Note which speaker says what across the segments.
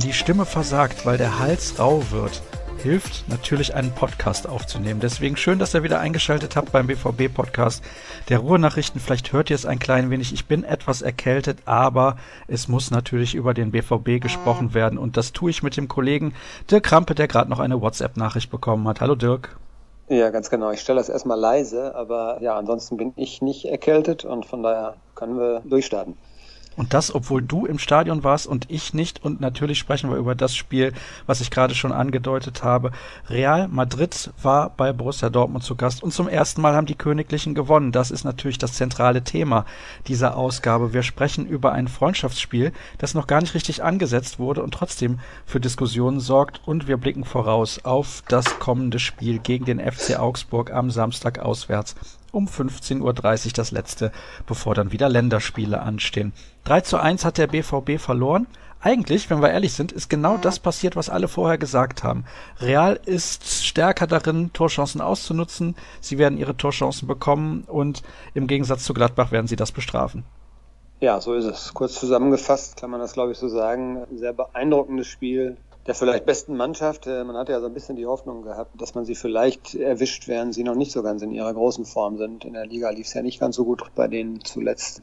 Speaker 1: Wenn die Stimme versagt, weil der Hals rau wird, hilft natürlich einen Podcast aufzunehmen. Deswegen schön, dass ihr wieder eingeschaltet habt beim BVB Podcast der Ruhrnachrichten. Vielleicht hört ihr es ein klein wenig. Ich bin etwas erkältet, aber es muss natürlich über den BVB gesprochen werden und das tue ich mit dem Kollegen Dirk Krampe, der gerade noch eine WhatsApp-Nachricht bekommen hat. Hallo Dirk.
Speaker 2: Ja, ganz genau. Ich stelle das erstmal leise, aber ja, ansonsten bin ich nicht erkältet und von daher können wir durchstarten.
Speaker 1: Und das, obwohl du im Stadion warst und ich nicht. Und natürlich sprechen wir über das Spiel, was ich gerade schon angedeutet habe. Real Madrid war bei Borussia Dortmund zu Gast und zum ersten Mal haben die Königlichen gewonnen. Das ist natürlich das zentrale Thema dieser Ausgabe. Wir sprechen über ein Freundschaftsspiel, das noch gar nicht richtig angesetzt wurde und trotzdem für Diskussionen sorgt. Und wir blicken voraus auf das kommende Spiel gegen den FC Augsburg am Samstag auswärts um 15.30 Uhr das letzte, bevor dann wieder Länderspiele anstehen. 3 zu 1 hat der BVB verloren. Eigentlich, wenn wir ehrlich sind, ist genau das passiert, was alle vorher gesagt haben. Real ist stärker darin, Torchancen auszunutzen. Sie werden ihre Torchancen bekommen und im Gegensatz zu Gladbach werden sie das bestrafen.
Speaker 2: Ja, so ist es. Kurz zusammengefasst kann man das, glaube ich, so sagen. Ein sehr beeindruckendes Spiel der vielleicht besten Mannschaft. Äh, man hatte ja so ein bisschen die Hoffnung gehabt, dass man sie vielleicht erwischt, während sie noch nicht so ganz in ihrer großen Form sind. In der Liga lief es ja nicht ganz so gut bei denen zuletzt.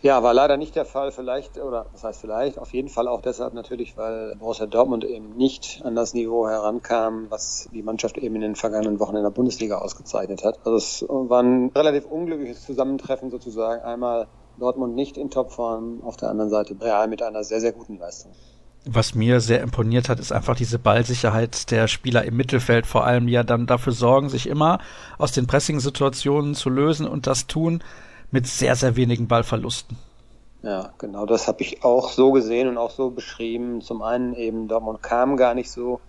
Speaker 2: Ja, war leider nicht der Fall. Vielleicht, oder was heißt vielleicht, auf jeden Fall auch deshalb natürlich, weil Borussia Dortmund eben nicht an das Niveau herankam, was die Mannschaft eben in den vergangenen Wochen in der Bundesliga ausgezeichnet hat. Also es war ein relativ unglückliches Zusammentreffen sozusagen. Einmal Dortmund nicht in Topform, auf der anderen Seite Real mit einer sehr, sehr guten Leistung
Speaker 1: was mir sehr imponiert hat, ist einfach diese Ballsicherheit der Spieler im Mittelfeld, vor allem ja dann dafür sorgen, sich immer aus den Pressing-Situationen zu lösen und das tun mit sehr, sehr wenigen Ballverlusten.
Speaker 2: Ja, genau, das habe ich auch so gesehen und auch so beschrieben. Zum einen eben, Dortmund kam gar nicht so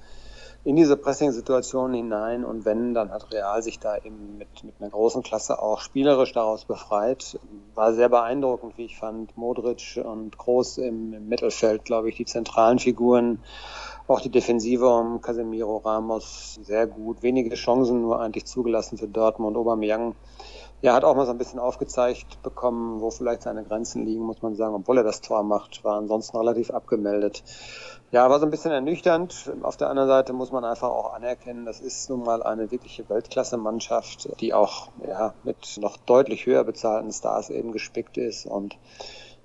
Speaker 2: in diese Pressing-Situation hinein und wenn, dann hat Real sich da eben mit, mit einer großen Klasse auch spielerisch daraus befreit. War sehr beeindruckend, wie ich fand. Modric und Groß im, im Mittelfeld, glaube ich, die zentralen Figuren. Auch die Defensive um Casemiro Ramos sehr gut. Wenige Chancen nur eigentlich zugelassen für Dortmund. Aubameyang ja, hat auch mal so ein bisschen aufgezeigt bekommen, wo vielleicht seine Grenzen liegen, muss man sagen, obwohl er das Tor macht, war ansonsten relativ abgemeldet. Ja, war so ein bisschen ernüchternd. Auf der anderen Seite muss man einfach auch anerkennen, das ist nun mal eine wirkliche Weltklasse-Mannschaft, die auch ja, mit noch deutlich höher bezahlten Stars eben gespickt ist und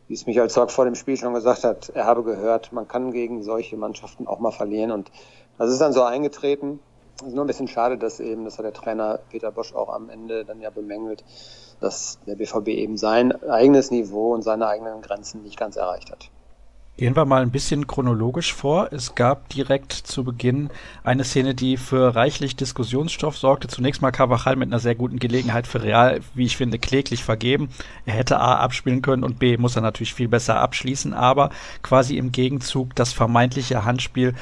Speaker 2: wie es Michael Zorg vor dem Spiel schon gesagt hat, er habe gehört, man kann gegen solche Mannschaften auch mal verlieren und das ist dann so eingetreten. Es ist nur ein bisschen schade, dass eben, das hat der Trainer Peter Bosch auch am Ende dann ja bemängelt, dass der BVB eben sein eigenes Niveau und seine eigenen Grenzen nicht ganz erreicht hat.
Speaker 1: Gehen wir mal ein bisschen chronologisch vor. Es gab direkt zu Beginn eine Szene, die für reichlich Diskussionsstoff sorgte. Zunächst mal Carvajal mit einer sehr guten Gelegenheit für Real, wie ich finde, kläglich vergeben. Er hätte A abspielen können und B muss er natürlich viel besser abschließen, aber quasi im Gegenzug das vermeintliche Handspiel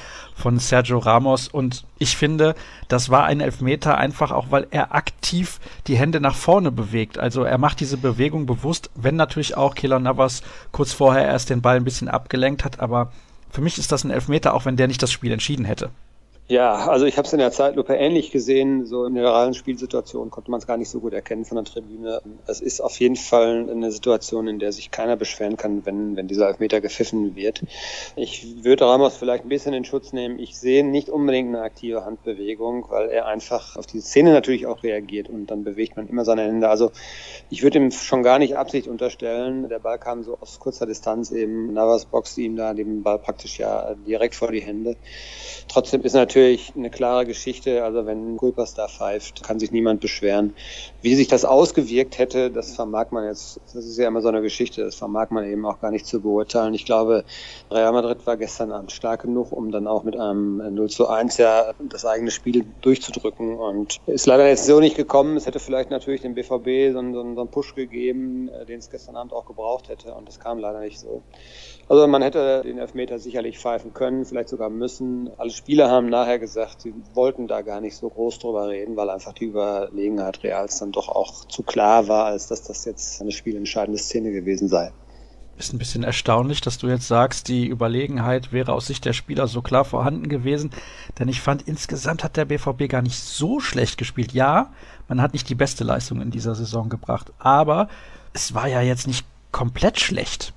Speaker 1: von Sergio Ramos und ich finde, das war ein Elfmeter einfach auch, weil er aktiv die Hände nach vorne bewegt. Also er macht diese Bewegung bewusst, wenn natürlich auch Keylor Navas kurz vorher erst den Ball ein bisschen abgelenkt hat, aber für mich ist das ein Elfmeter, auch wenn der nicht das Spiel entschieden hätte.
Speaker 2: Ja, also ich habe es in der Zeitlupe ähnlich gesehen. So in der realen Spielsituation konnte man es gar nicht so gut erkennen von der Tribüne. Es ist auf jeden Fall eine Situation, in der sich keiner beschweren kann, wenn, wenn dieser Elfmeter gepfiffen wird. Ich würde Ramos vielleicht ein bisschen in Schutz nehmen. Ich sehe nicht unbedingt eine aktive Handbewegung, weil er einfach auf diese Szene natürlich auch reagiert und dann bewegt man immer seine Hände. Also ich würde ihm schon gar nicht Absicht unterstellen. Der Ball kam so aus kurzer Distanz eben. Navas boxt ihm da den Ball praktisch ja direkt vor die Hände. Trotzdem ist natürlich eine klare Geschichte. Also wenn Kulpas da pfeift, kann sich niemand beschweren. Wie sich das ausgewirkt hätte, das vermag man jetzt, das ist ja immer so eine Geschichte, das vermag man eben auch gar nicht zu beurteilen. Ich glaube, Real Madrid war gestern Abend stark genug, um dann auch mit einem 0 zu 1 ja das eigene Spiel durchzudrücken und ist leider jetzt so nicht gekommen. Es hätte vielleicht natürlich dem BVB so einen, so einen Push gegeben, äh, den es gestern Abend auch gebraucht hätte und das kam leider nicht so. Also man hätte den Elfmeter sicherlich pfeifen können, vielleicht sogar müssen. Alle Spieler haben nachher gesagt, sie wollten da gar nicht so groß drüber reden, weil einfach die Überlegenheit Reals dann doch auch zu klar war, als dass das jetzt eine spielentscheidende Szene gewesen sei.
Speaker 1: Ist ein bisschen erstaunlich, dass du jetzt sagst, die Überlegenheit wäre aus Sicht der Spieler so klar vorhanden gewesen, denn ich fand insgesamt hat der BVB gar nicht so schlecht gespielt. Ja, man hat nicht die beste Leistung in dieser Saison gebracht, aber es war ja jetzt nicht komplett schlecht.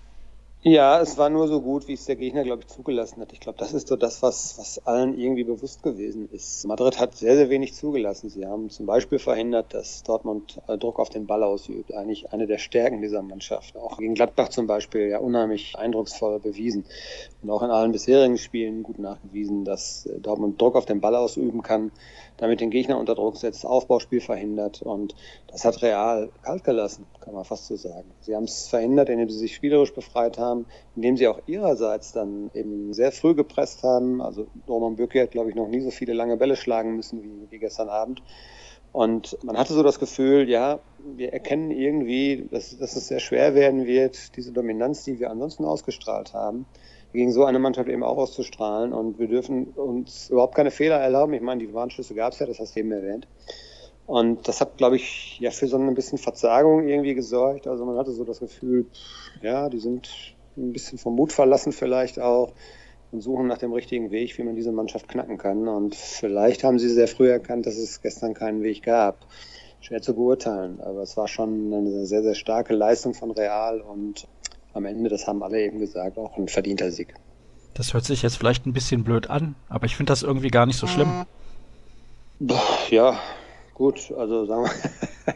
Speaker 2: Ja, es war nur so gut, wie es der Gegner, glaube ich, zugelassen hat. Ich glaube, das ist so das, was, was allen irgendwie bewusst gewesen ist. Madrid hat sehr, sehr wenig zugelassen. Sie haben zum Beispiel verhindert, dass Dortmund äh, Druck auf den Ball ausübt. Eigentlich eine der Stärken dieser Mannschaft. Auch gegen Gladbach zum Beispiel ja unheimlich eindrucksvoll bewiesen. Und auch in allen bisherigen Spielen gut nachgewiesen, dass äh, Dortmund Druck auf den Ball ausüben kann damit den Gegner unter Druck setzt, Aufbauspiel verhindert und das hat Real kalt gelassen, kann man fast so sagen. Sie haben es verhindert, indem sie sich spielerisch befreit haben, indem sie auch ihrerseits dann eben sehr früh gepresst haben. Also Roman Bürki hat, glaube ich, noch nie so viele lange Bälle schlagen müssen wie, wie gestern Abend. Und man hatte so das Gefühl, ja, wir erkennen irgendwie, dass, dass es sehr schwer werden wird, diese Dominanz, die wir ansonsten ausgestrahlt haben, gegen so eine Mannschaft eben auch auszustrahlen. Und wir dürfen uns überhaupt keine Fehler erlauben. Ich meine, die Warnschlüsse gab es ja, das hast du eben erwähnt. Und das hat, glaube ich, ja für so ein bisschen Verzagung irgendwie gesorgt. Also man hatte so das Gefühl, ja, die sind ein bisschen vom Mut verlassen vielleicht auch und suchen nach dem richtigen Weg, wie man diese Mannschaft knacken kann. Und vielleicht haben sie sehr früh erkannt, dass es gestern keinen Weg gab. Schwer zu beurteilen, aber es war schon eine sehr, sehr starke Leistung von Real und am Ende, das haben alle eben gesagt, auch ein verdienter Sieg.
Speaker 1: Das hört sich jetzt vielleicht ein bisschen blöd an, aber ich finde das irgendwie gar nicht so schlimm.
Speaker 2: Ja, gut, also sagen wir,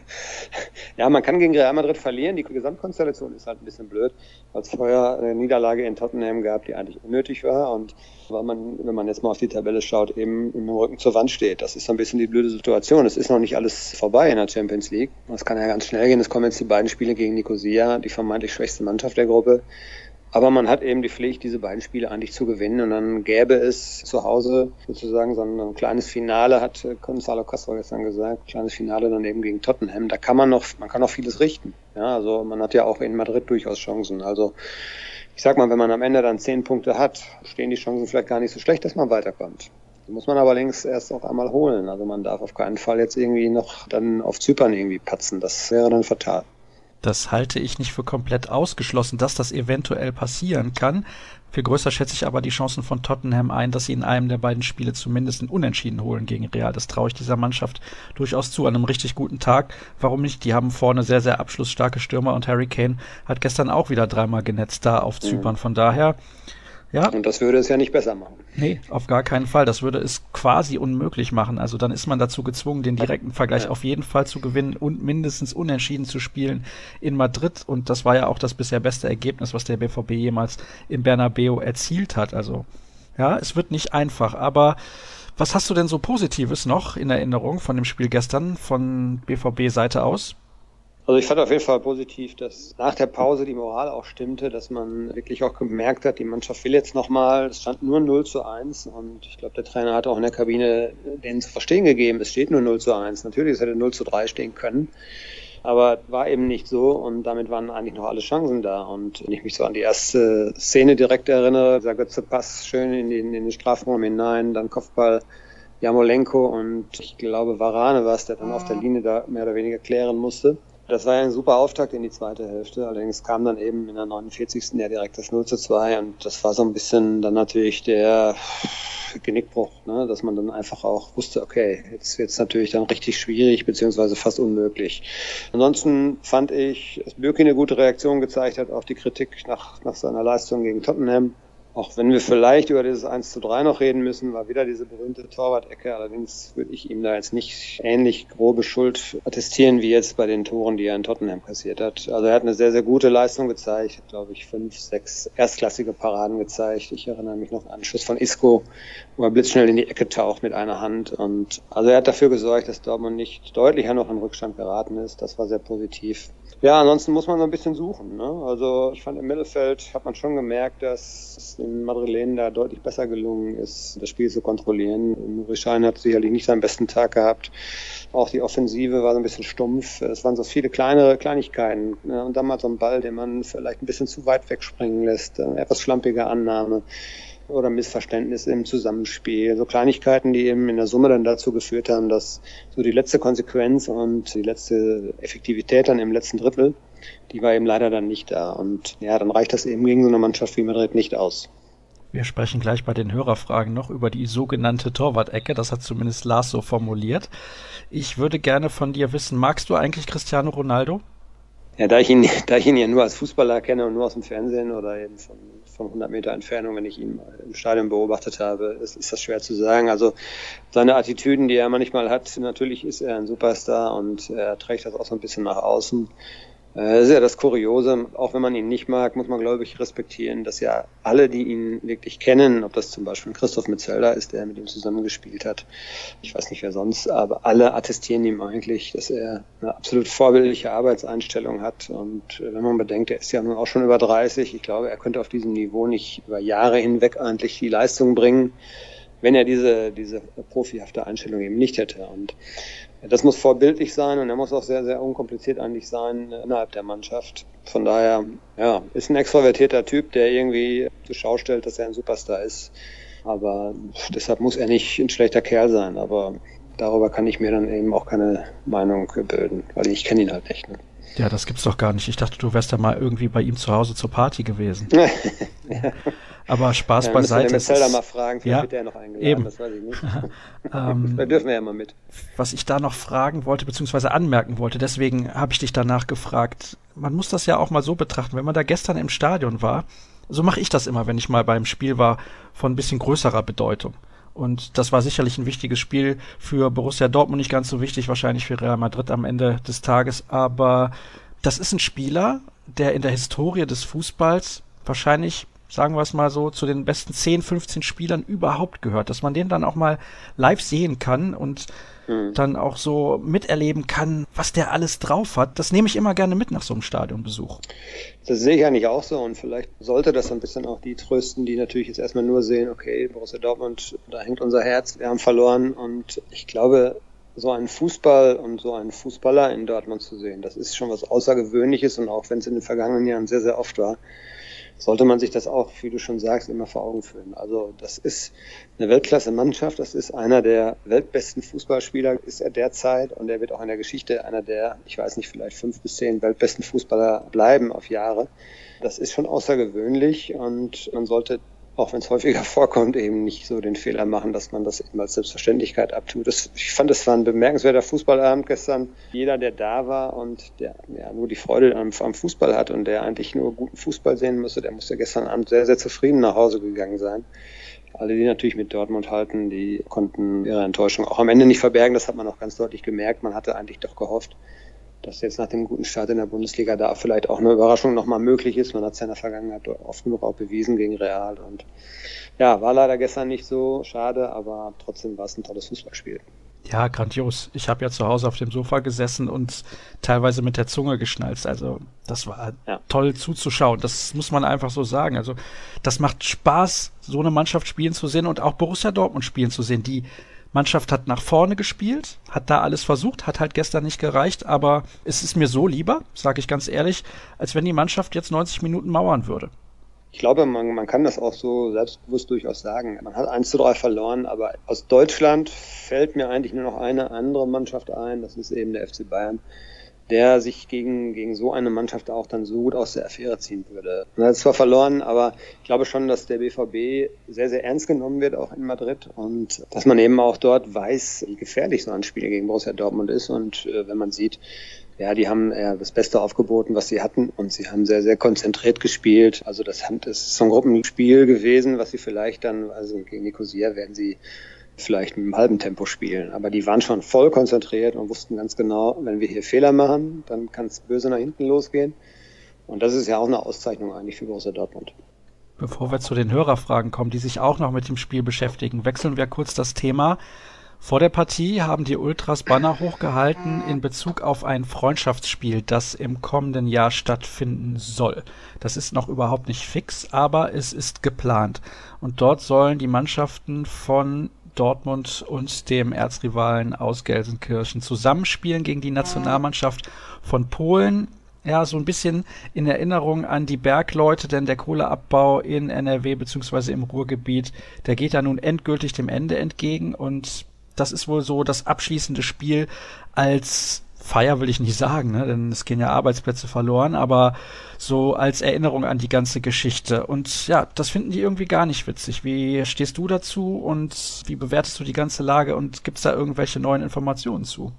Speaker 2: ja, man kann gegen Real Madrid verlieren. Die Gesamtkonstellation ist halt ein bisschen blöd, weil es vorher eine Niederlage in Tottenham gab, die eigentlich unnötig war und weil man, wenn man jetzt mal auf die Tabelle schaut, eben im Rücken zur Wand steht. Das ist so ein bisschen die blöde Situation. Es ist noch nicht alles vorbei in der Champions League. Das kann ja ganz schnell gehen. Es kommen jetzt die beiden Spiele gegen Nicosia, die vermeintlich schwächste Mannschaft der Gruppe. Aber man hat eben die Pflicht, diese beiden Spiele eigentlich zu gewinnen. Und dann gäbe es zu Hause sozusagen so ein kleines Finale, hat Gonzalo Castro gestern gesagt, kleines Finale dann eben gegen Tottenham. Da kann man noch, man kann noch vieles richten. Ja, also man hat ja auch in Madrid durchaus Chancen. Also ich sag mal, wenn man am Ende dann zehn Punkte hat, stehen die Chancen vielleicht gar nicht so schlecht, dass man weiterkommt. Die muss man aber links erst auch einmal holen. Also man darf auf keinen Fall jetzt irgendwie noch dann auf Zypern irgendwie patzen. Das wäre dann fatal.
Speaker 1: Das halte ich nicht für komplett ausgeschlossen, dass das eventuell passieren kann. Viel größer schätze ich aber die Chancen von Tottenham ein, dass sie in einem der beiden Spiele zumindest ein Unentschieden holen gegen Real. Das traue ich dieser Mannschaft durchaus zu an einem richtig guten Tag. Warum nicht? Die haben vorne sehr, sehr abschlussstarke Stürmer und Harry Kane hat gestern auch wieder dreimal genetzt da auf Zypern. Von daher,
Speaker 2: ja. Und das würde es ja nicht besser machen.
Speaker 1: Nee, auf gar keinen Fall. Das würde es quasi unmöglich machen. Also dann ist man dazu gezwungen, den direkten Vergleich ja. auf jeden Fall zu gewinnen und mindestens unentschieden zu spielen in Madrid. Und das war ja auch das bisher beste Ergebnis, was der BVB jemals im Bernabeu erzielt hat. Also ja, es wird nicht einfach. Aber was hast du denn so Positives noch in Erinnerung von dem Spiel gestern von BVB-Seite aus?
Speaker 2: Also ich fand auf jeden Fall positiv, dass nach der Pause die Moral auch stimmte, dass man wirklich auch gemerkt hat, die Mannschaft will jetzt nochmal, es stand nur 0 zu 1 und ich glaube, der Trainer hat auch in der Kabine denen zu verstehen gegeben, es steht nur 0 zu 1. Natürlich, es hätte 0 zu 3 stehen können, aber war eben nicht so und damit waren eigentlich noch alle Chancen da und wenn ich mich so an die erste Szene direkt erinnere, der Götze Pass schön in den, in den Strafraum hinein, dann Kopfball Jamolenko und ich glaube Varane war es, der dann auf der Linie da mehr oder weniger klären musste. Das war ja ein super Auftakt in die zweite Hälfte. Allerdings kam dann eben in der 49. ja direkt das 0 zu 2 und das war so ein bisschen dann natürlich der Genickbruch, ne? dass man dann einfach auch wusste, okay, jetzt wird es natürlich dann richtig schwierig beziehungsweise fast unmöglich. Ansonsten fand ich, dass Bürki eine gute Reaktion gezeigt hat auf die Kritik nach, nach seiner Leistung gegen Tottenham. Auch wenn wir vielleicht über dieses 1 zu 3 noch reden müssen, war wieder diese berühmte Torwart-Ecke. Allerdings würde ich ihm da jetzt nicht ähnlich grobe Schuld attestieren wie jetzt bei den Toren, die er in Tottenham kassiert hat. Also er hat eine sehr, sehr gute Leistung gezeigt, hat, glaube ich, fünf, sechs erstklassige Paraden gezeigt. Ich erinnere mich noch an einen Schuss von Isco, wo er blitzschnell in die Ecke taucht mit einer Hand. Und also er hat dafür gesorgt, dass Dortmund nicht deutlicher noch in Rückstand geraten ist. Das war sehr positiv. Ja, ansonsten muss man so ein bisschen suchen. Ne? Also ich fand im Mittelfeld hat man schon gemerkt, dass es den Madrilenen da deutlich besser gelungen ist, das Spiel zu kontrollieren. Rischein hat sicherlich nicht seinen besten Tag gehabt. Auch die Offensive war so ein bisschen stumpf. Es waren so viele kleinere Kleinigkeiten. Ne? Und dann mal so ein Ball, den man vielleicht ein bisschen zu weit wegspringen lässt. Eine etwas schlampige Annahme oder Missverständnisse im Zusammenspiel. So Kleinigkeiten, die eben in der Summe dann dazu geführt haben, dass so die letzte Konsequenz und die letzte Effektivität dann im letzten Drittel, die war eben leider dann nicht da. Und ja, dann reicht das eben gegen so eine Mannschaft wie Madrid nicht aus.
Speaker 1: Wir sprechen gleich bei den Hörerfragen noch über die sogenannte Torwart-Ecke. Das hat zumindest Lars so formuliert. Ich würde gerne von dir wissen, magst du eigentlich Cristiano Ronaldo?
Speaker 2: Ja, da ich ihn, da ich ihn ja nur als Fußballer kenne und nur aus dem Fernsehen oder eben von, von 100 Meter Entfernung, wenn ich ihn im Stadion beobachtet habe, ist, ist das schwer zu sagen. Also seine Attitüden, die er manchmal hat, natürlich ist er ein Superstar und er trägt das auch so ein bisschen nach außen. Das ist ja das Kuriose, auch wenn man ihn nicht mag, muss man, glaube ich, respektieren, dass ja alle, die ihn wirklich kennen, ob das zum Beispiel Christoph Metzelder ist, der mit ihm zusammengespielt hat, ich weiß nicht wer sonst, aber alle attestieren ihm eigentlich, dass er eine absolut vorbildliche Arbeitseinstellung hat. Und äh, wenn man bedenkt, er ist ja nun auch schon über 30, ich glaube, er könnte auf diesem Niveau nicht über Jahre hinweg eigentlich die Leistung bringen, wenn er diese, diese profihafte Einstellung eben nicht hätte. Und das muss vorbildlich sein und er muss auch sehr, sehr unkompliziert eigentlich sein innerhalb der Mannschaft. Von daher, ja, ist ein extrovertierter Typ, der irgendwie zur Schau stellt, dass er ein Superstar ist. Aber deshalb muss er nicht ein schlechter Kerl sein. Aber darüber kann ich mir dann eben auch keine Meinung bilden, weil ich kenne ihn halt nicht. Ne?
Speaker 1: Ja, das gibt's doch gar nicht. Ich dachte, du wärst ja mal irgendwie bei ihm zu Hause zur Party gewesen. ja. Aber Spaß ja, beiseite.
Speaker 2: Wir Zelda mal fragen, vielleicht ja, wird er noch eingeladen, eben. das weiß ich nicht. ähm, da dürfen wir ja mal mit.
Speaker 1: Was ich da noch fragen wollte, beziehungsweise anmerken wollte, deswegen habe ich dich danach gefragt, man muss das ja auch mal so betrachten, wenn man da gestern im Stadion war, so mache ich das immer, wenn ich mal beim Spiel war, von ein bisschen größerer Bedeutung. Und das war sicherlich ein wichtiges Spiel für Borussia Dortmund, nicht ganz so wichtig wahrscheinlich für Real Madrid am Ende des Tages, aber das ist ein Spieler, der in der Historie des Fußballs wahrscheinlich sagen wir es mal so, zu den besten 10, 15 Spielern überhaupt gehört, dass man den dann auch mal live sehen kann und mhm. dann auch so miterleben kann, was der alles drauf hat. Das nehme ich immer gerne mit nach so einem Stadionbesuch.
Speaker 2: Das sehe ich eigentlich auch so und vielleicht sollte das ein bisschen auch die trösten, die natürlich jetzt erstmal nur sehen, okay, Borussia Dortmund, da hängt unser Herz, wir haben verloren und ich glaube, so einen Fußball und so einen Fußballer in Dortmund zu sehen, das ist schon was Außergewöhnliches und auch wenn es in den vergangenen Jahren sehr, sehr oft war, sollte man sich das auch, wie du schon sagst, immer vor Augen führen. Also das ist eine Weltklasse-Mannschaft, das ist einer der weltbesten Fußballspieler, ist er derzeit und er wird auch in der Geschichte einer der, ich weiß nicht, vielleicht fünf bis zehn weltbesten Fußballer bleiben auf Jahre. Das ist schon außergewöhnlich und man sollte auch wenn es häufiger vorkommt, eben nicht so den Fehler machen, dass man das eben als Selbstverständlichkeit abtut. Das, ich fand, es war ein bemerkenswerter Fußballabend gestern. Jeder, der da war und der ja, nur die Freude am, am Fußball hat und der eigentlich nur guten Fußball sehen müsste, der musste gestern Abend sehr, sehr zufrieden nach Hause gegangen sein. Alle, die natürlich mit Dortmund halten, die konnten ihre Enttäuschung auch am Ende nicht verbergen. Das hat man auch ganz deutlich gemerkt. Man hatte eigentlich doch gehofft, dass jetzt nach dem guten Start in der Bundesliga da vielleicht auch eine Überraschung nochmal möglich ist. Man hat es ja in der Vergangenheit oft genug auch bewiesen gegen Real. Und ja, war leider gestern nicht so schade, aber trotzdem war es ein tolles Fußballspiel.
Speaker 1: Ja, grandios. Ich habe ja zu Hause auf dem Sofa gesessen und teilweise mit der Zunge geschnalzt. Also das war ja. toll zuzuschauen. Das muss man einfach so sagen. Also das macht Spaß, so eine Mannschaft spielen zu sehen und auch Borussia Dortmund spielen zu sehen, die Mannschaft hat nach vorne gespielt, hat da alles versucht, hat halt gestern nicht gereicht, aber es ist mir so lieber, sage ich ganz ehrlich, als wenn die Mannschaft jetzt 90 Minuten mauern würde.
Speaker 2: Ich glaube, man, man kann das auch so selbstbewusst durchaus sagen. Man hat 1 zu 3 verloren, aber aus Deutschland fällt mir eigentlich nur noch eine andere Mannschaft ein, das ist eben der FC Bayern der sich gegen, gegen so eine Mannschaft auch dann so gut aus der Affäre ziehen würde. Er hat zwar verloren, aber ich glaube schon, dass der BVB sehr, sehr ernst genommen wird, auch in Madrid. Und dass man eben auch dort weiß, wie gefährlich so ein Spiel gegen Borussia Dortmund ist. Und äh, wenn man sieht, ja, die haben ja das Beste aufgeboten, was sie hatten. Und sie haben sehr, sehr konzentriert gespielt. Also das, das ist so ein Gruppenspiel gewesen, was sie vielleicht dann, also gegen Nicosia werden sie vielleicht mit einem halben Tempo spielen. Aber die waren schon voll konzentriert und wussten ganz genau, wenn wir hier Fehler machen, dann kann es böse nach hinten losgehen. Und das ist ja auch eine Auszeichnung eigentlich für Borussia Dortmund.
Speaker 1: Bevor wir zu den Hörerfragen kommen, die sich auch noch mit dem Spiel beschäftigen, wechseln wir kurz das Thema. Vor der Partie haben die Ultras Banner hochgehalten in Bezug auf ein Freundschaftsspiel, das im kommenden Jahr stattfinden soll. Das ist noch überhaupt nicht fix, aber es ist geplant. Und dort sollen die Mannschaften von Dortmund und dem Erzrivalen aus Gelsenkirchen zusammenspielen gegen die Nationalmannschaft von Polen. Ja, so ein bisschen in Erinnerung an die Bergleute, denn der Kohleabbau in NRW bzw. im Ruhrgebiet, der geht ja nun endgültig dem Ende entgegen und das ist wohl so das abschließende Spiel als Feier will ich nicht sagen, ne? denn es gehen ja Arbeitsplätze verloren, aber so als Erinnerung an die ganze Geschichte. Und ja, das finden die irgendwie gar nicht witzig. Wie stehst du dazu und wie bewertest du die ganze Lage und gibt es da irgendwelche neuen Informationen zu?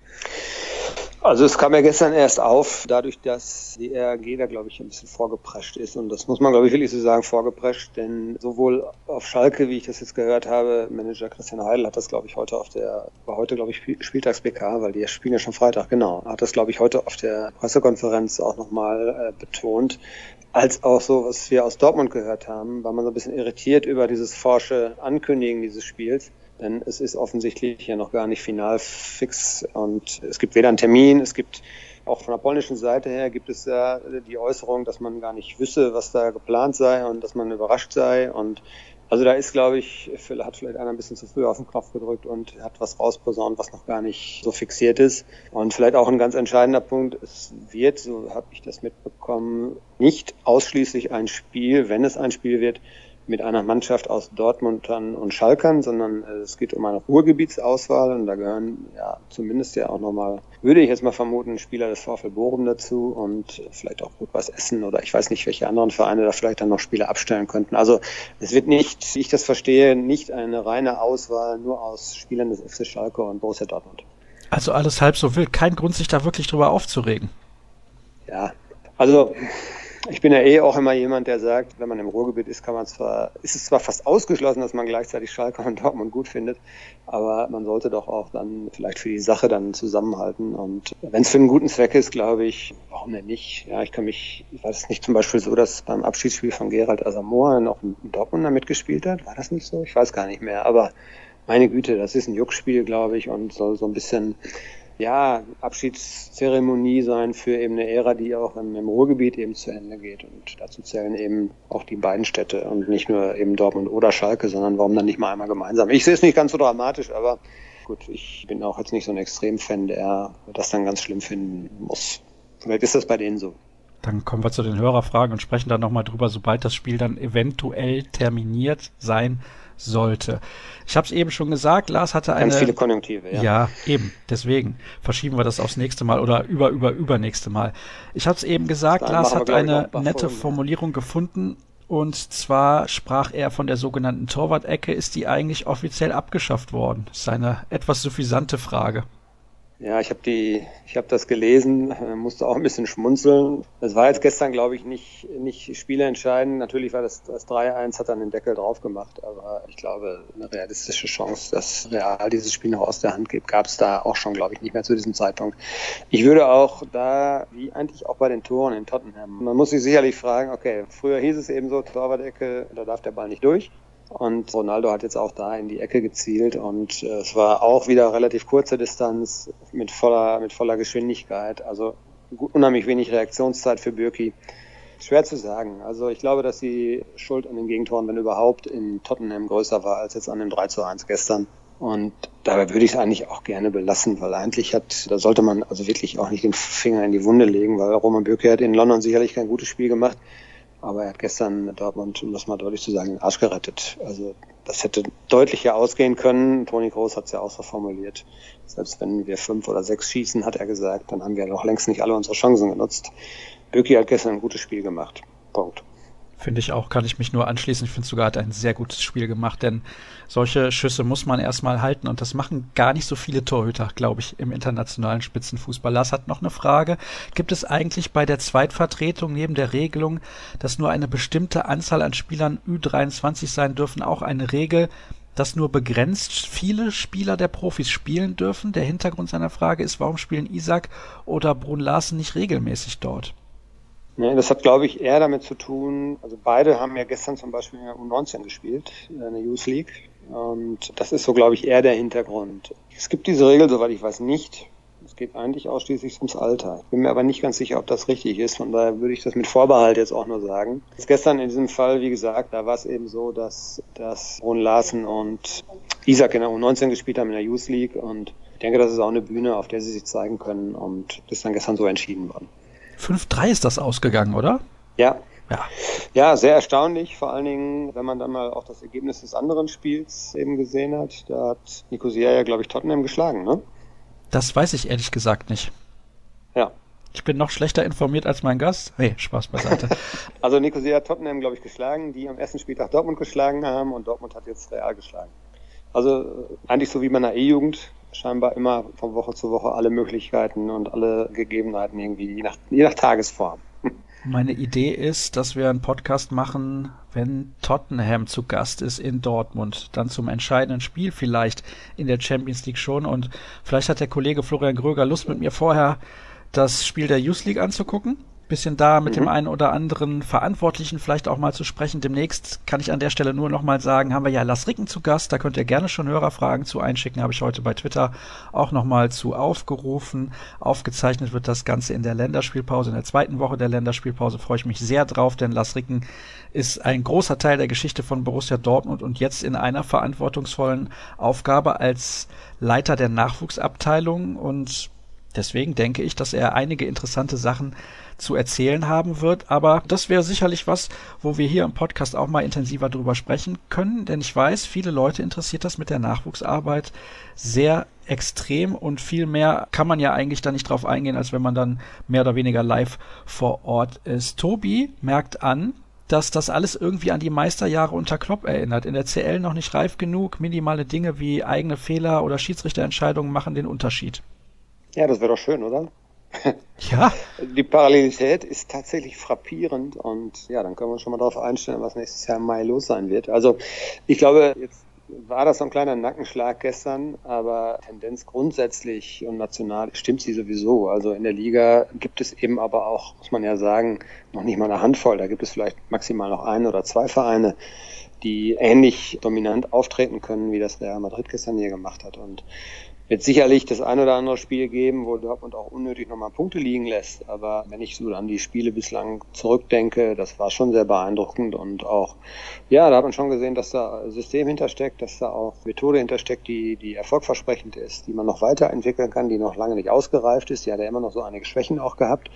Speaker 2: Also es kam ja gestern erst auf, dadurch, dass die RAG da, glaube ich, ein bisschen vorgeprescht ist. Und das muss man, glaube ich, wirklich so sagen, vorgeprescht. Denn sowohl auf Schalke, wie ich das jetzt gehört habe, Manager Christian Heidel hat das, glaube ich, heute auf der, war heute, glaube ich, Spieltags-BK, weil die spielen ja schon Freitag, genau, hat das, glaube ich, heute auf der Pressekonferenz auch nochmal äh, betont. Als auch so, was wir aus Dortmund gehört haben, war man so ein bisschen irritiert über dieses forsche Ankündigen dieses Spiels denn es ist offensichtlich ja noch gar nicht final fix und es gibt weder einen Termin, es gibt auch von der polnischen Seite her gibt es ja die Äußerung, dass man gar nicht wüsste, was da geplant sei und dass man überrascht sei und also da ist, glaube ich, hat vielleicht einer ein bisschen zu früh auf den Knopf gedrückt und hat was rausposaunt, was noch gar nicht so fixiert ist. Und vielleicht auch ein ganz entscheidender Punkt, es wird, so habe ich das mitbekommen, nicht ausschließlich ein Spiel, wenn es ein Spiel wird, mit einer Mannschaft aus Dortmundern und Schalkern, sondern äh, es geht um eine Ruhrgebietsauswahl und da gehören ja zumindest ja auch nochmal, würde ich jetzt mal vermuten, Spieler des VfL Bochum dazu und vielleicht auch Rot-Weiß Essen oder ich weiß nicht, welche anderen Vereine da vielleicht dann noch Spieler abstellen könnten. Also es wird nicht, wie ich das verstehe, nicht eine reine Auswahl nur aus Spielern des FC Schalke und Borussia Dortmund.
Speaker 1: Also alles halb so wild. Kein Grund, sich da wirklich drüber aufzuregen.
Speaker 2: Ja, also ich bin ja eh auch immer jemand, der sagt, wenn man im Ruhrgebiet ist, kann man zwar, ist es zwar fast ausgeschlossen, dass man gleichzeitig Schalke und Dortmund gut findet, aber man sollte doch auch dann vielleicht für die Sache dann zusammenhalten. Und wenn es für einen guten Zweck ist, glaube ich, warum denn nicht? Ja, ich kann mich, ich weiß nicht zum Beispiel so, dass beim Abschiedsspiel von Gerald Asamoah noch ein Dortmunder mitgespielt hat. War das nicht so? Ich weiß gar nicht mehr. Aber meine Güte, das ist ein Juckspiel, glaube ich, und soll so ein bisschen ja, Abschiedszeremonie sein für eben eine Ära, die auch im, im, Ruhrgebiet eben zu Ende geht. Und dazu zählen eben auch die beiden Städte und nicht nur eben Dortmund oder Schalke, sondern warum dann nicht mal einmal gemeinsam. Ich sehe es nicht ganz so dramatisch, aber gut, ich bin auch jetzt nicht so ein Extremfan, der das dann ganz schlimm finden muss. Vielleicht ist das bei denen so.
Speaker 1: Dann kommen wir zu den Hörerfragen und sprechen dann nochmal drüber, sobald das Spiel dann eventuell terminiert sein sollte. Ich habe es eben schon gesagt, Lars hatte eine...
Speaker 2: Ganz viele Konjunktive,
Speaker 1: ja. Ja, eben. Deswegen verschieben wir das aufs nächste Mal oder über, über, übernächste Mal. Ich habe es eben gesagt, Dann Lars hat eine nette. Formulierung gefunden und zwar sprach er von der sogenannten Torwart-Ecke. Ist die eigentlich offiziell abgeschafft worden? Das ist eine etwas suffisante Frage.
Speaker 2: Ja, ich habe die, ich habe das gelesen, äh, musste auch ein bisschen schmunzeln. Es war jetzt gestern, glaube ich, nicht nicht spielentscheidend. Natürlich war das das 3-1 hat dann den Deckel drauf gemacht, aber ich glaube, eine realistische Chance, dass Real dieses Spiel noch aus der Hand gibt, gab es da auch schon, glaube ich, nicht mehr zu diesem Zeitpunkt. Ich würde auch da, wie eigentlich auch bei den Toren in Tottenham, man muss sich sicherlich fragen, okay, früher hieß es eben so, Torwart-Ecke, da darf der Ball nicht durch. Und Ronaldo hat jetzt auch da in die Ecke gezielt und äh, es war auch wieder relativ kurze Distanz mit voller, mit voller Geschwindigkeit. Also unheimlich wenig Reaktionszeit für Birki. Schwer zu sagen. Also ich glaube, dass die Schuld an den Gegentoren, wenn überhaupt, in Tottenham größer war als jetzt an dem 3 zu 1 gestern. Und dabei würde ich es eigentlich auch gerne belassen, weil eigentlich hat, da sollte man also wirklich auch nicht den Finger in die Wunde legen, weil Roman Bürki hat in London sicherlich kein gutes Spiel gemacht. Aber er hat gestern Dortmund, um das mal deutlich zu sagen, den Arsch gerettet. Also das hätte deutlicher ausgehen können. Toni Groß hat es ja auch so formuliert. Selbst wenn wir fünf oder sechs schießen, hat er gesagt, dann haben wir noch längst nicht alle unsere Chancen genutzt. Böki hat gestern ein gutes Spiel gemacht. Punkt.
Speaker 1: Finde ich auch, kann ich mich nur anschließen. Ich finde sogar, hat ein sehr gutes Spiel gemacht, denn solche Schüsse muss man erstmal halten und das machen gar nicht so viele Torhüter, glaube ich, im internationalen Spitzenfußball. Lars hat noch eine Frage. Gibt es eigentlich bei der Zweitvertretung neben der Regelung, dass nur eine bestimmte Anzahl an Spielern Ü23 sein dürfen, auch eine Regel, dass nur begrenzt viele Spieler der Profis spielen dürfen? Der Hintergrund seiner Frage ist, warum spielen Isaac oder Brun Larsen nicht regelmäßig dort?
Speaker 2: Nee, das hat, glaube ich, eher damit zu tun, also beide haben ja gestern zum Beispiel in der U19 gespielt, in der Youth League. Und das ist so, glaube ich, eher der Hintergrund. Es gibt diese Regel, soweit ich weiß, nicht. Es geht eigentlich ausschließlich ums Alter. Ich bin mir aber nicht ganz sicher, ob das richtig ist. Von daher würde ich das mit Vorbehalt jetzt auch nur sagen. Jetzt gestern in diesem Fall, wie gesagt, da war es eben so, dass, dass Ron Larsen und Isaac in der U19 gespielt haben in der Youth League. Und ich denke, das ist auch eine Bühne, auf der sie sich zeigen können. Und das ist dann gestern so entschieden worden.
Speaker 1: 5-3 ist das ausgegangen, oder?
Speaker 2: Ja. Ja. ja, sehr erstaunlich, vor allen Dingen, wenn man dann mal auch das Ergebnis des anderen Spiels eben gesehen hat. Da hat Nicosia ja, glaube ich, Tottenham geschlagen, ne?
Speaker 1: Das weiß ich ehrlich gesagt nicht.
Speaker 2: Ja.
Speaker 1: Ich bin noch schlechter informiert als mein Gast. Nee, Spaß beiseite.
Speaker 2: also Nicosia hat Tottenham, glaube ich, geschlagen, die am ersten Spieltag Dortmund geschlagen haben und Dortmund hat jetzt Real geschlagen. Also eigentlich so wie meiner E-Jugend scheinbar immer von Woche zu Woche alle Möglichkeiten und alle Gegebenheiten irgendwie, je nach, je nach Tagesform.
Speaker 1: Meine Idee ist, dass wir einen Podcast machen, wenn Tottenham zu Gast ist in Dortmund, dann zum entscheidenden Spiel vielleicht in der Champions League schon und vielleicht hat der Kollege Florian Gröger Lust mit mir vorher das Spiel der Youth League anzugucken bisschen da mit mhm. dem einen oder anderen Verantwortlichen vielleicht auch mal zu sprechen. Demnächst kann ich an der Stelle nur noch mal sagen, haben wir ja Las Ricken zu Gast. Da könnt ihr gerne schon Hörerfragen zu einschicken. Habe ich heute bei Twitter auch noch mal zu aufgerufen. Aufgezeichnet wird das Ganze in der Länderspielpause, in der zweiten Woche der Länderspielpause. Freue ich mich sehr drauf, denn Las Ricken ist ein großer Teil der Geschichte von Borussia Dortmund und jetzt in einer verantwortungsvollen Aufgabe als Leiter der Nachwuchsabteilung und Deswegen denke ich, dass er einige interessante Sachen zu erzählen haben wird. Aber das wäre sicherlich was, wo wir hier im Podcast auch mal intensiver drüber sprechen können. Denn ich weiß, viele Leute interessiert das mit der Nachwuchsarbeit sehr extrem und viel mehr kann man ja eigentlich da nicht drauf eingehen, als wenn man dann mehr oder weniger live vor Ort ist. Tobi merkt an, dass das alles irgendwie an die Meisterjahre unter Klopp erinnert. In der CL noch nicht reif genug, minimale Dinge wie eigene Fehler oder Schiedsrichterentscheidungen machen den Unterschied.
Speaker 2: Ja, das wäre doch schön, oder?
Speaker 1: Ja.
Speaker 2: Die Parallelität ist tatsächlich frappierend und ja, dann können wir schon mal darauf einstellen, was nächstes Jahr im Mai los sein wird. Also ich glaube, jetzt war das so ein kleiner Nackenschlag gestern, aber Tendenz grundsätzlich und national stimmt sie sowieso. Also in der Liga gibt es eben aber auch, muss man ja sagen, noch nicht mal eine Handvoll. Da gibt es vielleicht maximal noch ein oder zwei Vereine, die ähnlich dominant auftreten können, wie das Real Madrid gestern hier gemacht hat. Und wird sicherlich das ein oder andere Spiel geben, wo Dortmund auch unnötig nochmal Punkte liegen lässt. Aber wenn ich so an die Spiele bislang zurückdenke, das war schon sehr beeindruckend und auch, ja, da hat man schon gesehen, dass da System hintersteckt, dass da auch Methode hintersteckt, die, die erfolgversprechend ist, die man noch weiterentwickeln kann, die noch lange nicht ausgereift ist. Die hat ja immer noch so einige Schwächen auch gehabt.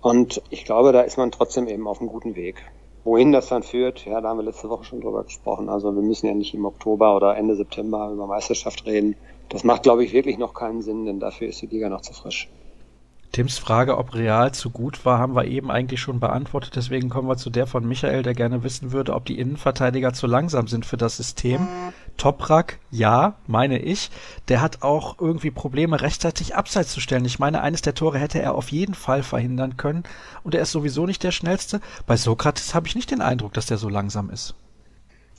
Speaker 2: Und ich glaube, da ist man trotzdem eben auf einem guten Weg. Wohin das dann führt, ja, da haben wir letzte Woche schon drüber gesprochen. Also wir müssen ja nicht im Oktober oder Ende September über Meisterschaft reden. Das macht, glaube ich, wirklich noch keinen Sinn, denn dafür ist die Liga noch zu frisch.
Speaker 1: Tims Frage, ob Real zu gut war, haben wir eben eigentlich schon beantwortet. Deswegen kommen wir zu der von Michael, der gerne wissen würde, ob die Innenverteidiger zu langsam sind für das System. Toprak, ja, meine ich. Der hat auch irgendwie Probleme, rechtzeitig abseits zu stellen. Ich meine, eines der Tore hätte er auf jeden Fall verhindern können. Und er ist sowieso nicht der schnellste. Bei Sokrates habe ich nicht den Eindruck, dass der so langsam ist.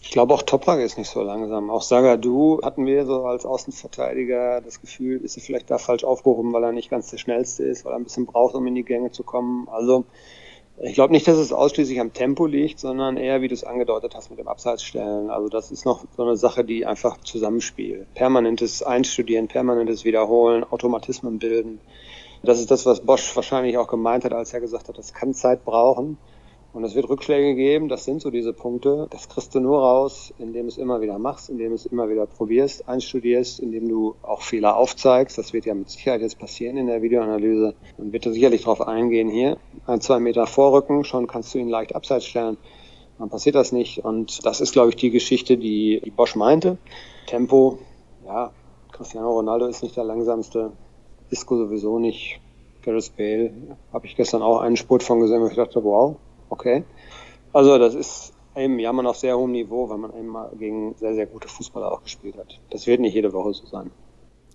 Speaker 2: Ich glaube auch Toprak ist nicht so langsam. Auch Sagadu hatten wir so als Außenverteidiger das Gefühl, ist er vielleicht da falsch aufgehoben, weil er nicht ganz der schnellste ist, weil er ein bisschen braucht, um in die Gänge zu kommen. Also ich glaube nicht, dass es ausschließlich am Tempo liegt, sondern eher, wie du es angedeutet hast, mit dem Abseitsstellen. Also das ist noch so eine Sache, die einfach zusammenspielt. Permanentes Einstudieren, permanentes Wiederholen, Automatismen bilden. Das ist das, was Bosch wahrscheinlich auch gemeint hat, als er gesagt hat, das kann Zeit brauchen. Und es wird Rückschläge geben, das sind so diese Punkte. Das kriegst du nur raus, indem du es immer wieder machst, indem du es immer wieder probierst, einstudierst, indem du auch Fehler aufzeigst. Das wird ja mit Sicherheit jetzt passieren in der Videoanalyse. Dann wird er sicherlich darauf eingehen, hier ein, zwei Meter vorrücken, schon kannst du ihn leicht abseits stellen. Dann passiert das nicht. Und das ist, glaube ich, die Geschichte, die, die Bosch meinte. Tempo, ja, Cristiano Ronaldo ist nicht der langsamste, Isco sowieso nicht. Gareth Bale habe ich gestern auch einen Spurt von gesehen, wo ich dachte, wow, Okay. Also das ist eben Jammern auf sehr hohem Niveau, weil man eben mal gegen sehr, sehr gute Fußballer auch gespielt hat. Das wird nicht jede Woche so sein.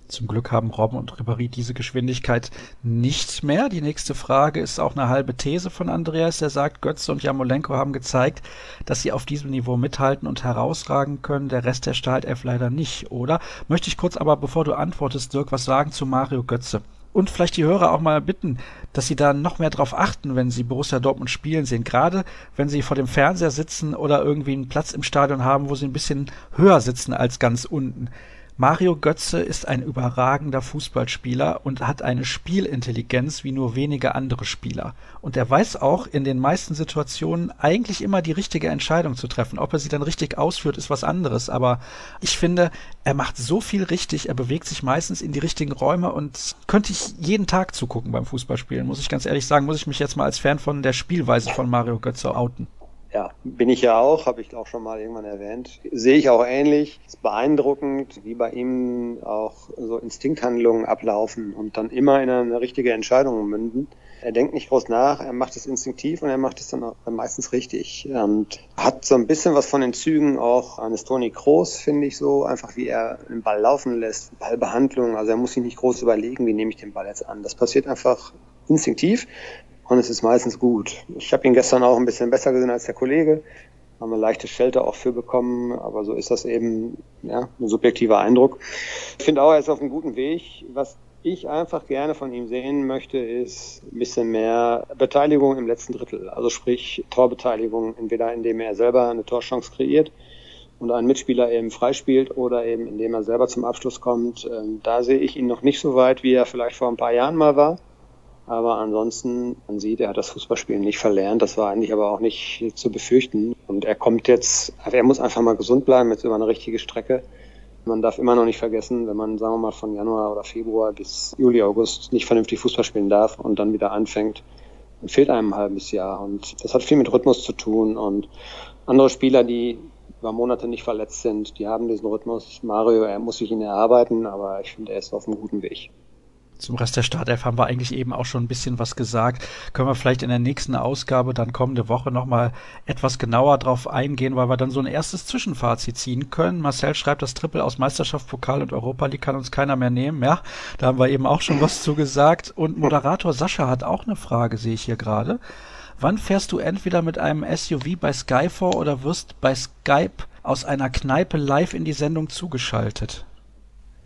Speaker 1: Zum Glück haben Robben und Ribéry diese Geschwindigkeit nicht mehr. Die nächste Frage ist auch eine halbe These von Andreas. Der sagt, Götze und Jamolenko haben gezeigt, dass sie auf diesem Niveau mithalten und herausragen können. Der Rest der Startelf leider nicht, oder? Möchte ich kurz aber, bevor du antwortest, Dirk, was sagen zu Mario Götze und vielleicht die Hörer auch mal bitten, dass sie da noch mehr drauf achten, wenn sie Borussia Dortmund spielen sehen. Gerade wenn sie vor dem Fernseher sitzen oder irgendwie einen Platz im Stadion haben, wo sie ein bisschen höher sitzen als ganz unten. Mario Götze ist ein überragender Fußballspieler und hat eine Spielintelligenz wie nur wenige andere Spieler. Und er weiß auch in den meisten Situationen eigentlich immer die richtige Entscheidung zu treffen. Ob er sie dann richtig ausführt, ist was anderes. Aber ich finde, er macht so viel richtig, er bewegt sich meistens in die richtigen Räume und könnte ich jeden Tag zugucken beim Fußballspielen, muss ich ganz ehrlich sagen, muss ich mich jetzt mal als Fan von der Spielweise von Mario Götze outen
Speaker 2: ja, bin ich ja auch, habe ich auch schon mal irgendwann erwähnt. Sehe ich auch ähnlich. Ist beeindruckend, wie bei ihm auch so Instinkthandlungen ablaufen und dann immer in eine richtige Entscheidung münden. Er denkt nicht groß nach, er macht es instinktiv und er macht es dann auch meistens richtig. Und hat so ein bisschen was von den Zügen auch eines Toni Kroos, finde ich so, einfach wie er den Ball laufen lässt, Ballbehandlung. Also er muss sich nicht groß überlegen, wie nehme ich den Ball jetzt an. Das passiert einfach instinktiv und es ist meistens gut. Ich habe ihn gestern auch ein bisschen besser gesehen als der Kollege haben wir leichte Schelte auch für bekommen, aber so ist das eben ja, ein subjektiver Eindruck. Ich finde auch, er ist auf einem guten Weg. Was ich einfach gerne von ihm sehen möchte, ist ein bisschen mehr Beteiligung im letzten Drittel. Also sprich Torbeteiligung, entweder indem er selber eine Torchance kreiert und einen Mitspieler eben freispielt oder eben indem er selber zum Abschluss kommt. Ähm, da sehe ich ihn noch nicht so weit, wie er vielleicht vor ein paar Jahren mal war. Aber ansonsten, man sieht, er hat das Fußballspielen nicht verlernt. Das war eigentlich aber auch nicht zu befürchten. Und er kommt jetzt, er muss einfach mal gesund bleiben, jetzt über eine richtige Strecke. Man darf immer noch nicht vergessen, wenn man, sagen wir mal, von Januar oder Februar bis Juli, August nicht vernünftig Fußball spielen darf und dann wieder anfängt, dann fehlt einem ein halbes Jahr. Und das hat viel mit Rhythmus zu tun. Und andere Spieler, die über Monate nicht verletzt sind, die haben diesen Rhythmus. Mario, er muss sich ihn erarbeiten, aber ich finde, er ist auf einem guten Weg.
Speaker 1: Zum Rest der Startelf haben wir eigentlich eben auch schon ein bisschen was gesagt. Können wir vielleicht in der nächsten Ausgabe dann kommende Woche nochmal etwas genauer drauf eingehen, weil wir dann so ein erstes Zwischenfazit ziehen können. Marcel schreibt, das Triple aus Meisterschaft, Pokal und Europa League kann uns keiner mehr nehmen. Ja, da haben wir eben auch schon was zu gesagt. Und Moderator Sascha hat auch eine Frage, sehe ich hier gerade. Wann fährst du entweder mit einem SUV bei Sky vor oder wirst bei Skype aus einer Kneipe live in die Sendung zugeschaltet?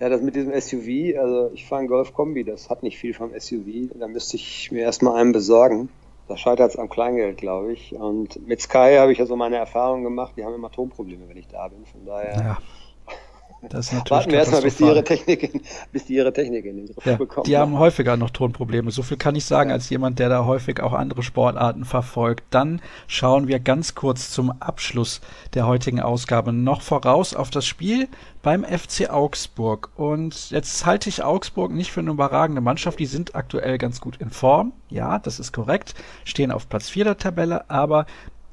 Speaker 2: Ja, das mit diesem SUV, also ich fahre ein Golf Kombi, das hat nicht viel vom SUV. Da müsste ich mir erstmal einen besorgen. Da scheitert es am Kleingeld, glaube ich. Und mit Sky habe ich ja so meine Erfahrungen gemacht, die haben immer Tonprobleme, wenn ich da bin. Von daher. Ja. Das ist natürlich Warten wir erstmal, bis die ihre Technik in, bis die ihre Technik in den Griff ja, bekommen.
Speaker 1: Die haben häufiger noch Tonprobleme. So viel kann ich sagen, als jemand, der da häufig auch andere Sportarten verfolgt. Dann schauen wir ganz kurz zum Abschluss der heutigen Ausgabe noch voraus auf das Spiel beim FC Augsburg. Und jetzt halte ich Augsburg nicht für eine überragende Mannschaft. Die sind aktuell ganz gut in Form. Ja, das ist korrekt. Stehen auf Platz 4 der Tabelle, aber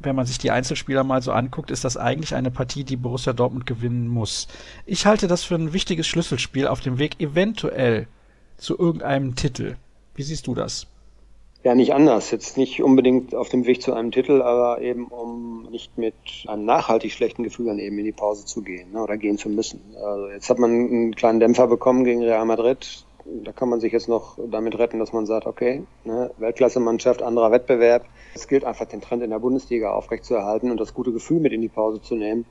Speaker 1: wenn man sich die Einzelspieler mal so anguckt, ist das eigentlich eine Partie, die Borussia Dortmund gewinnen muss. Ich halte das für ein wichtiges Schlüsselspiel auf dem Weg eventuell zu irgendeinem Titel. Wie siehst du das?
Speaker 2: Ja, nicht anders. Jetzt nicht unbedingt auf dem Weg zu einem Titel, aber eben um nicht mit einem nachhaltig schlechten Gefühl dann eben in die Pause zu gehen ne, oder gehen zu müssen. Also jetzt hat man einen kleinen Dämpfer bekommen gegen Real Madrid. Da kann man sich jetzt noch damit retten, dass man sagt, okay, ne, Weltklasse-Mannschaft, anderer Wettbewerb. Es gilt einfach, den Trend in der Bundesliga aufrechtzuerhalten und das gute Gefühl mit in die Pause zu nehmen,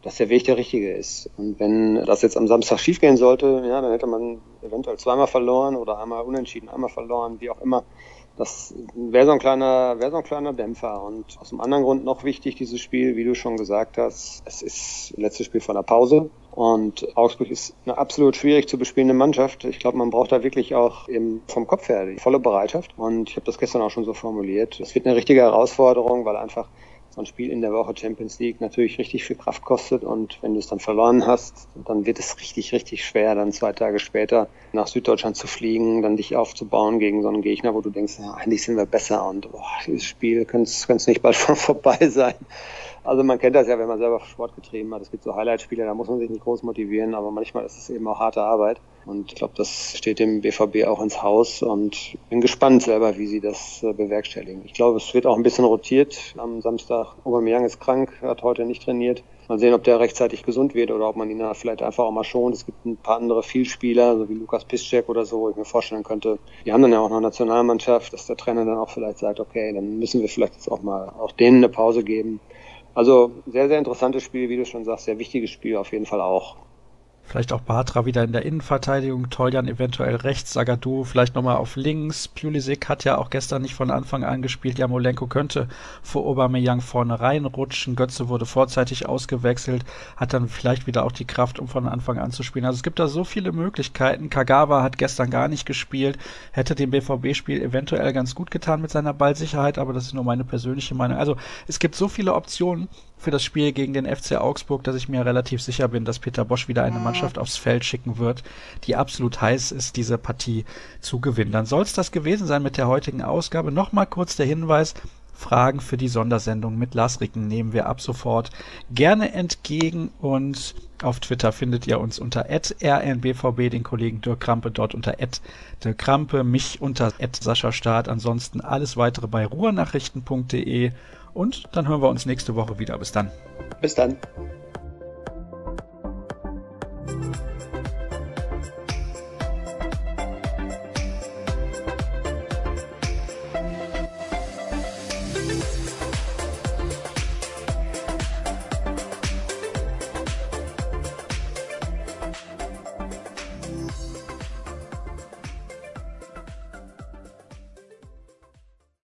Speaker 2: dass der Weg der richtige ist. Und wenn das jetzt am Samstag schiefgehen sollte, ja, dann hätte man eventuell zweimal verloren oder einmal unentschieden, einmal verloren, wie auch immer. Das wäre so ein kleiner, wäre so ein kleiner Dämpfer. Und aus einem anderen Grund noch wichtig, dieses Spiel, wie du schon gesagt hast, es ist das letzte Spiel von der Pause. Und Augsburg ist eine absolut schwierig zu bespielende Mannschaft. Ich glaube, man braucht da wirklich auch eben vom Kopf her die volle Bereitschaft. Und ich habe das gestern auch schon so formuliert. Es wird eine richtige Herausforderung, weil einfach so ein Spiel in der Woche Champions League natürlich richtig viel Kraft kostet und wenn du es dann verloren hast, dann wird es richtig, richtig schwer, dann zwei Tage später nach Süddeutschland zu fliegen, dann dich aufzubauen gegen so einen Gegner, wo du denkst, ja, eigentlich sind wir besser und boah, dieses Spiel könnte es nicht bald schon vorbei sein. Also man kennt das ja, wenn man selber Sport getrieben hat. Es gibt so Highlight-Spiele, da muss man sich nicht groß motivieren, aber manchmal ist es eben auch harte Arbeit. Und ich glaube, das steht dem BVB auch ins Haus und bin gespannt selber, wie sie das äh, bewerkstelligen. Ich glaube, es wird auch ein bisschen rotiert. Am Samstag, Aubameyang ist krank, hat heute nicht trainiert. Mal sehen, ob der rechtzeitig gesund wird oder ob man ihn vielleicht einfach auch mal schont. Es gibt ein paar andere Vielspieler, so wie Lukas Piszczek oder so, wo ich mir vorstellen könnte, die haben dann ja auch noch Nationalmannschaft, dass der Trainer dann auch vielleicht sagt, okay, dann müssen wir vielleicht jetzt auch mal auch denen eine Pause geben. Also sehr, sehr interessantes Spiel, wie du schon sagst, sehr wichtiges Spiel auf jeden Fall auch.
Speaker 1: Vielleicht auch Batra wieder in der Innenverteidigung, Toljan eventuell rechts, Sagadu vielleicht nochmal auf links. Pulisic hat ja auch gestern nicht von Anfang an gespielt. Jamolenko könnte vor Aubameyang vorne reinrutschen. Götze wurde vorzeitig ausgewechselt, hat dann vielleicht wieder auch die Kraft, um von Anfang an zu spielen. Also es gibt da so viele Möglichkeiten. Kagawa hat gestern gar nicht gespielt, hätte dem BVB-Spiel eventuell ganz gut getan mit seiner Ballsicherheit, aber das ist nur meine persönliche Meinung. Also es gibt so viele Optionen für das Spiel gegen den FC Augsburg, dass ich mir relativ sicher bin, dass Peter Bosch wieder eine Mannschaft aufs Feld schicken wird, die absolut heiß ist, diese Partie zu gewinnen. Dann soll es das gewesen sein mit der heutigen Ausgabe. Nochmal kurz der Hinweis, Fragen für die Sondersendung mit Lars Ricken nehmen wir ab sofort gerne entgegen und auf Twitter findet ihr uns unter rnbvb, den Kollegen Dirk Krampe dort unter Dirk Krampe, mich unter Sascha Staat, ansonsten alles weitere bei ruhrnachrichten.de und dann hören wir uns nächste Woche wieder. Bis dann.
Speaker 2: Bis dann.